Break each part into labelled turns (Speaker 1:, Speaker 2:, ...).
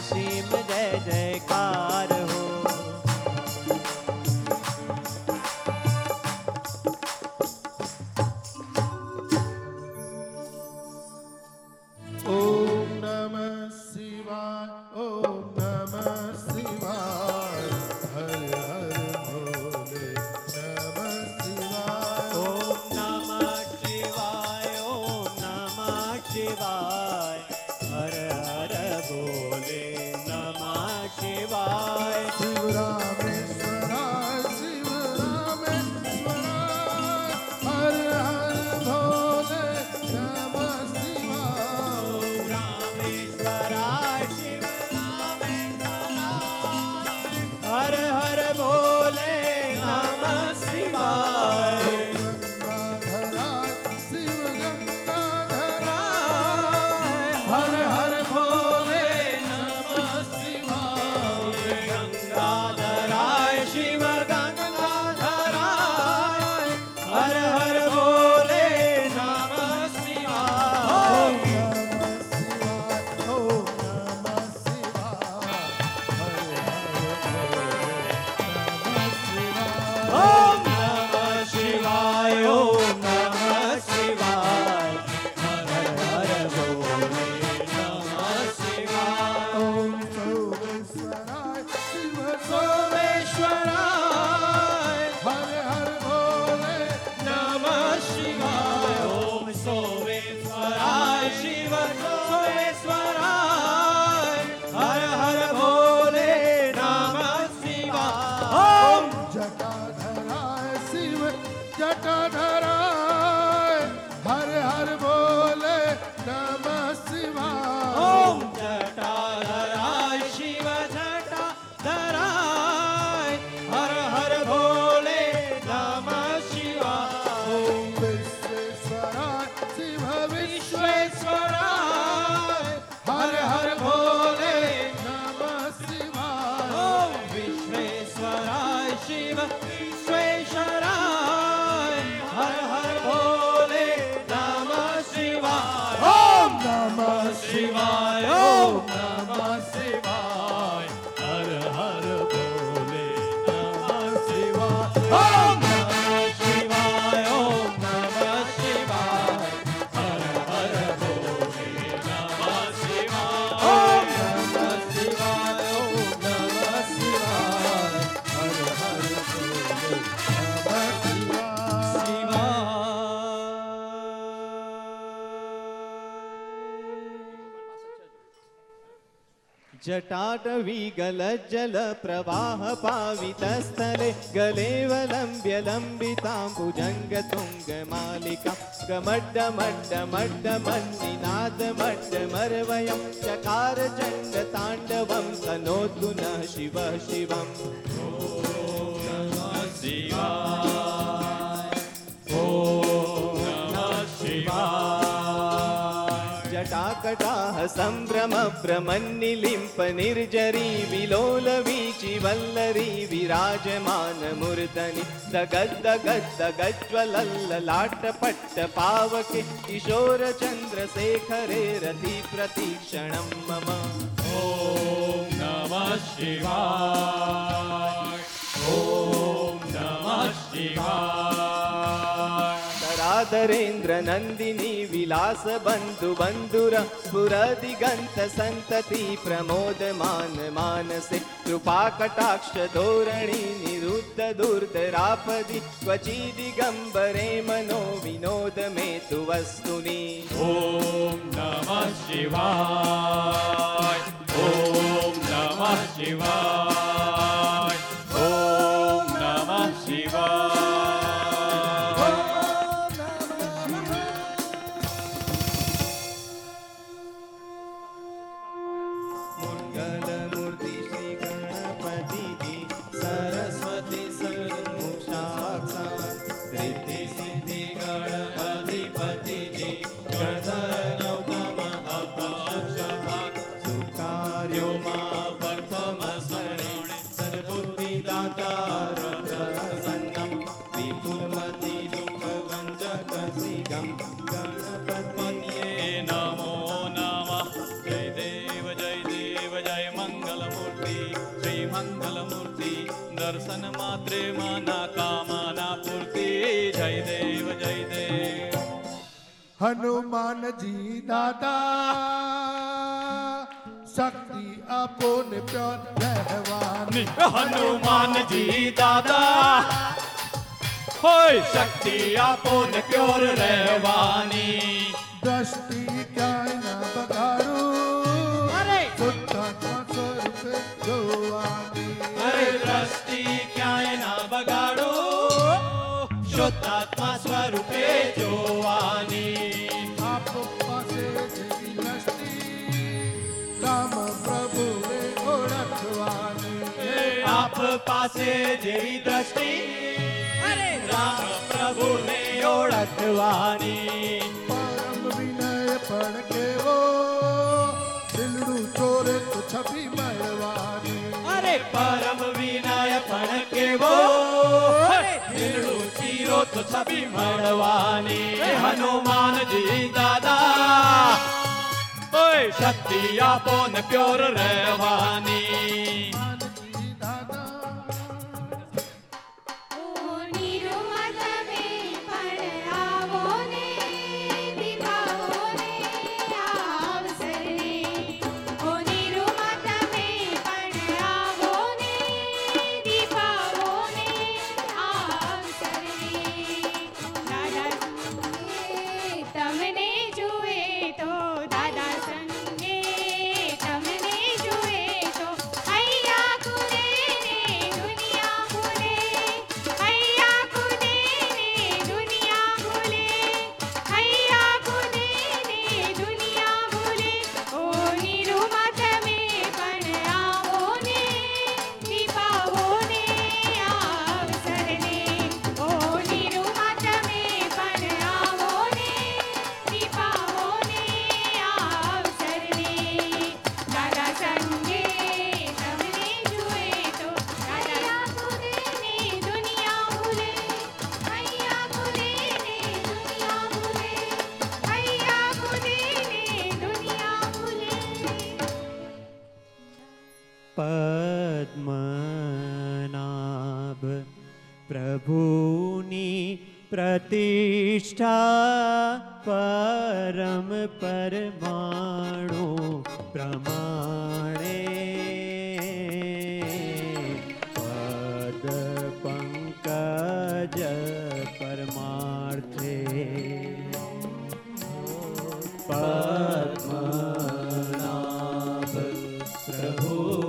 Speaker 1: সীম
Speaker 2: जटाटवीगलज्जलप्रवाहपावितस्थले गलजलप्रवाह पावितस्थले गलेवलम्ब्य लम्बिताम्बुजङ्गतुङ्गमालिका गमडमड्डमड्ड मण्डिनाथमड्डमरवयं चकारचण्ड न शिव शिवम्। कटाह सम्भ्रम प्रमन्निलिम्पनिर्जरी विलोलवीचिवल्लरी विराजमानमुर्दनि दगद्दगद्दगज्ज्वलल्ललाट्टपट्टपावके किशोरचन्द्रशेखरे रति प्रतीक्षणं मम।
Speaker 3: ॐ नमः शिवाय। ॐ नमः शिवा
Speaker 2: रेन्द्र नन्दिनी विलासबन्धुबन्धुर पुरदिगन्थसन्तति प्रमोद मानमानसि कृपाकटाक्षधोरणि निरुद्ध दुर्दरापदि त्वचिदिगम्बरे मनो विनोदमे तु वस्तुनि
Speaker 3: ॐ
Speaker 4: हनुमान जी दादा। शक्ति अपूर्ण प्योर रहवानी
Speaker 3: हनुमान जी दादा। होय शक्ति अपूर्ण प्योर रहवानी।
Speaker 4: दृष्टि ज्ञान बघारू
Speaker 3: अरे।
Speaker 4: सुद्धा स्वरूप जोवानी। अरे
Speaker 2: दृष्टि ज्ञान बघाड़ो शुद्धात्मा स्वरूपे जो
Speaker 1: पासे जेवी दृष्टि। अरे।
Speaker 3: राम
Speaker 1: प्रभु ने ओळखवानी
Speaker 4: परम विनय पण केवो दिलडु चोरे तो छपी मळवानी
Speaker 3: अरे
Speaker 2: परम विनय पण केवो
Speaker 3: दिलडु चीरो तो छपी मळवानी हनुमान जी दादा ओए शक्ति आपो न प्योर रहवानी।
Speaker 1: प्रतिष्ठा परम परमाणु प्रमाणे। पद पंकज परमार्थे। पद्मनाभ प्रभु।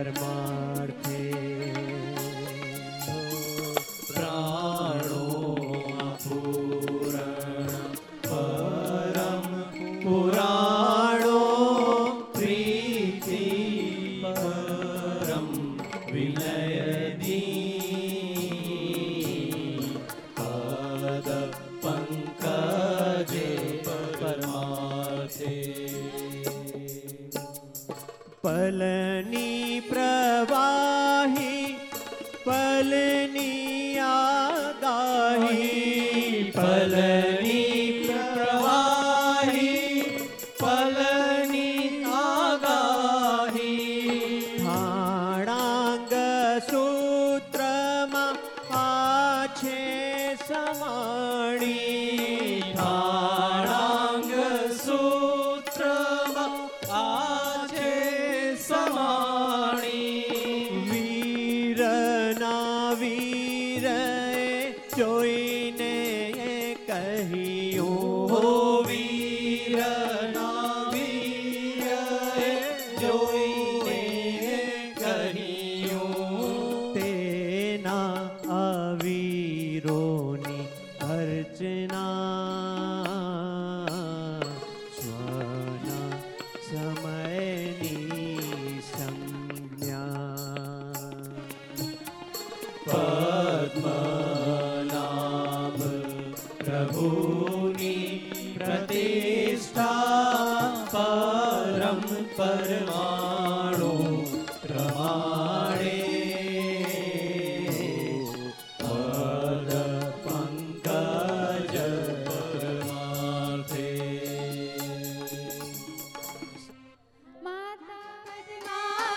Speaker 1: शर्मा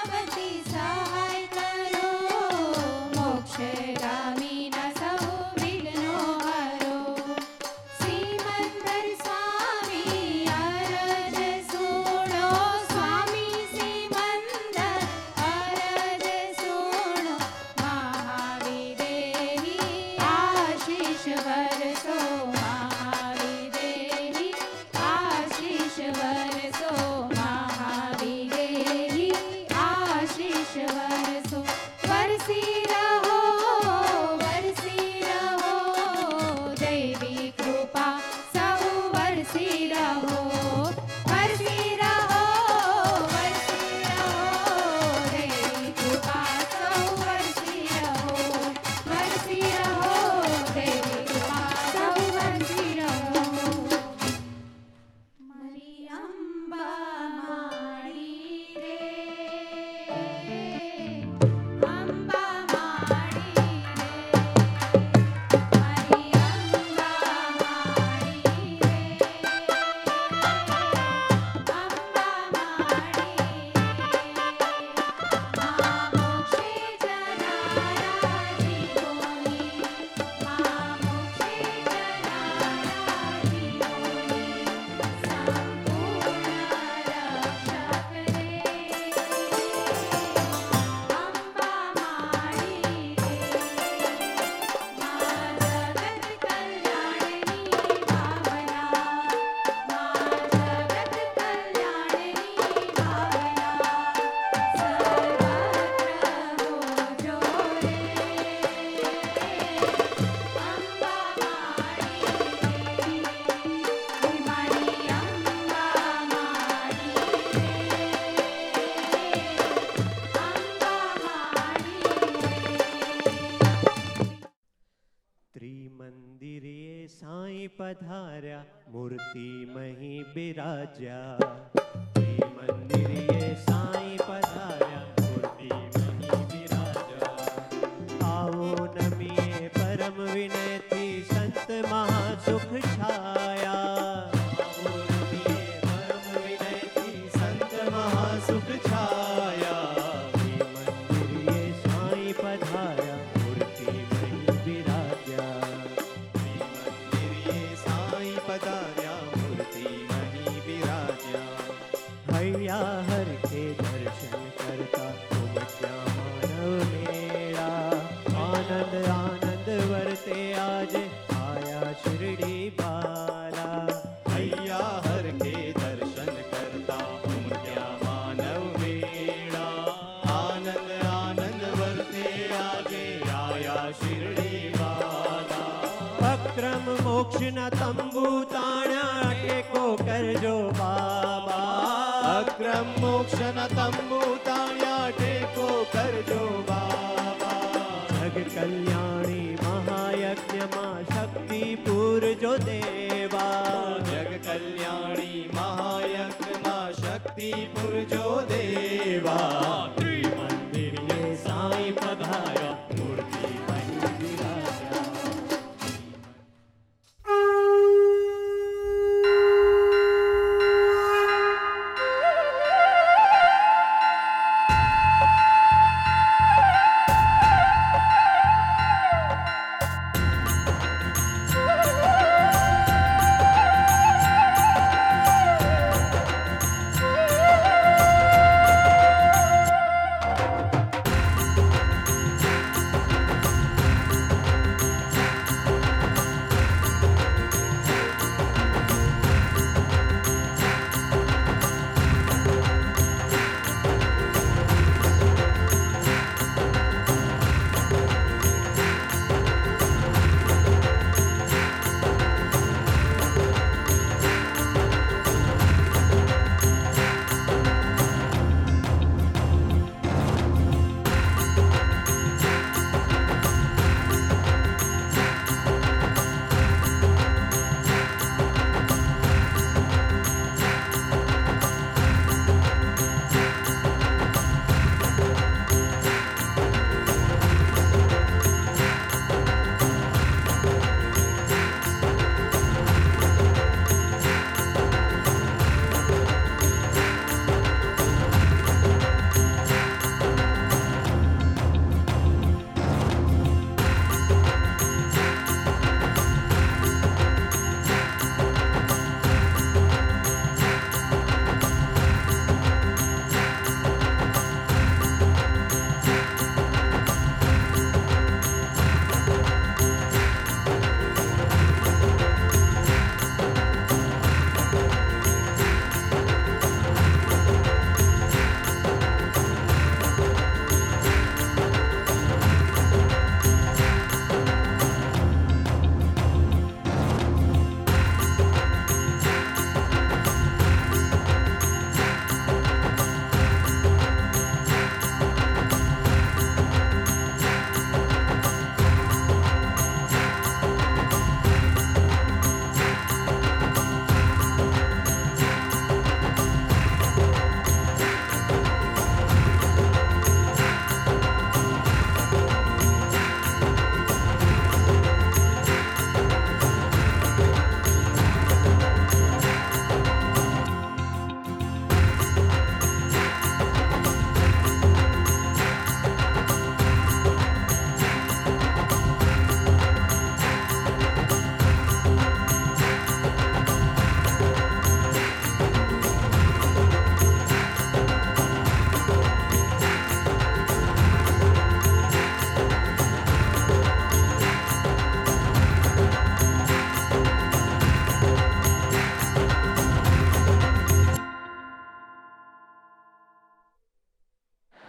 Speaker 5: पार्वती রাম
Speaker 1: पधारा मूर्ति मही बिराजा। मंदिर ये साई पधारा। या हर के दर्शन करता तुम क्या मानव मेरा। आनंद आनंद वरते आज आया शिरडी बाला।
Speaker 2: भैया हर के दर्शन करता तुम क्या मानव मेरा। आनंद आनंद वरते आज आया शिरडी बाला।
Speaker 1: अक्रम मोक्ष न तंबू ताणा के को कर जो बा
Speaker 2: मोक्षन तम्बूताण्याटे टेको करजो बाबा
Speaker 1: जग कल्याणी महायज्ञ मा शक्ति पूर्जो देवा
Speaker 2: जग कल्याणी महायज्ञ मा शक्ति पूर्जो देवा।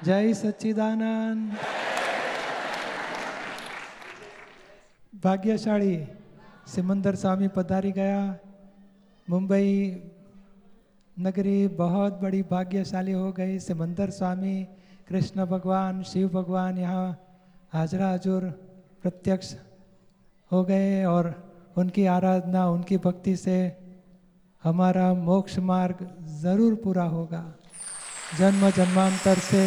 Speaker 6: જય સચ્ચિદાનંદ भाग्यशाली सिमंदर स्वामी पधारी गया मुंबई नगरी बहुत बड़ी भाग्यशाली हो गई सिमंदर स्वामी कृष्ण भगवान शिव भगवान यहाँ हाजरा हजूर प्रत्यक्ष हो गए और उनकी आराधना उनकी भक्ति से हमारा मोक्ष मार्ग ज़रूर पूरा होगा जन्म जन्मांतर से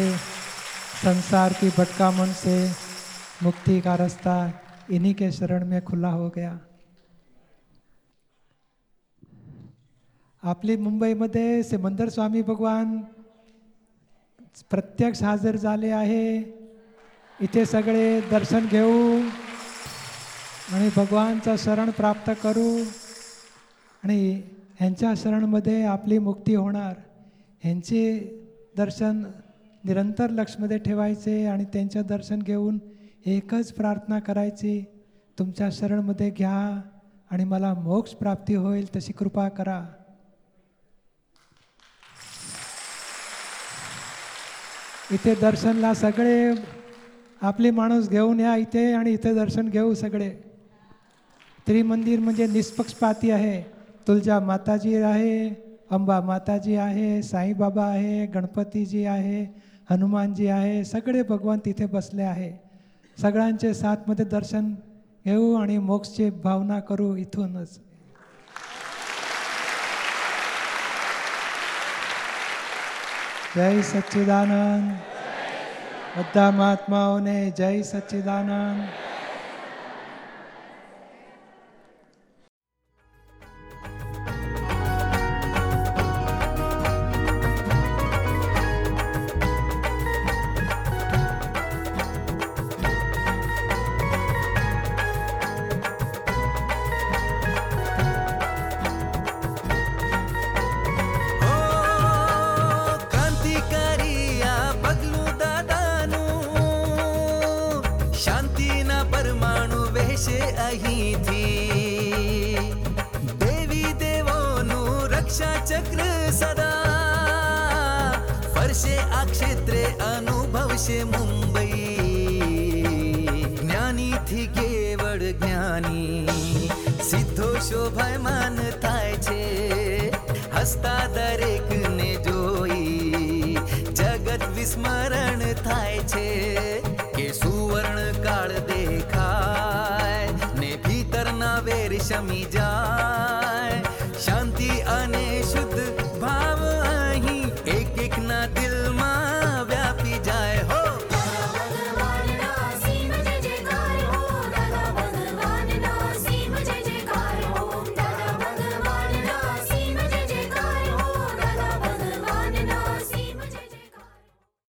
Speaker 6: संसार की भटकामन से मुक्ति का रास्ता इन्हीं के शरण में खुला हो गया। आपली मुंबईमध्ये सिमंदर स्वामी भगवान प्रत्यक्ष हजर झाले आहे। इथे सगळे दर्शन घेऊ आणि भगवानचं शरण प्राप्त करू आणि ह्यांच्या शरणमध्ये आपली मुक्ती होणार। ह्यांची दर्शन निरंतर लक्षमध्ये ठेवायचे आणि त्यांचं दर्शन घेऊन एकच प्रार्थना करायची तुमच्या शरणमध्ये घ्या आणि मला मोक्ष प्राप्ती होईल तशी कृपा करा. इथे दर्शनला सगळे आपली माणूस घेऊन या इथे आणि इथे दर्शन घेऊ सगळे. त्रिमंदिर म्हणजे निष्पक्षपाती आहे. तुळजा माताजी आहे. अंबा माताजी आहे साईबाबा आहे गणपतीजी आहे हनुमानजी आहे सगळे भगवान तिथे बसले आहे सगळ्यांचे साथमध्ये दर्शन घेऊ आणि मोक्षची भावना करू इथूनच जय सच्चिदानंद બધા મહાત્માઓને જય સચ્ચિદાનંદ
Speaker 7: જ્ઞાની સીધો શોભાયમાન થાય છે હસતા દરેકને જોઈ જગત વિસ્મરણ થાય છે કે સુવર્ણ કાળ દેખાય ને ભીતરના વેર શમી જાય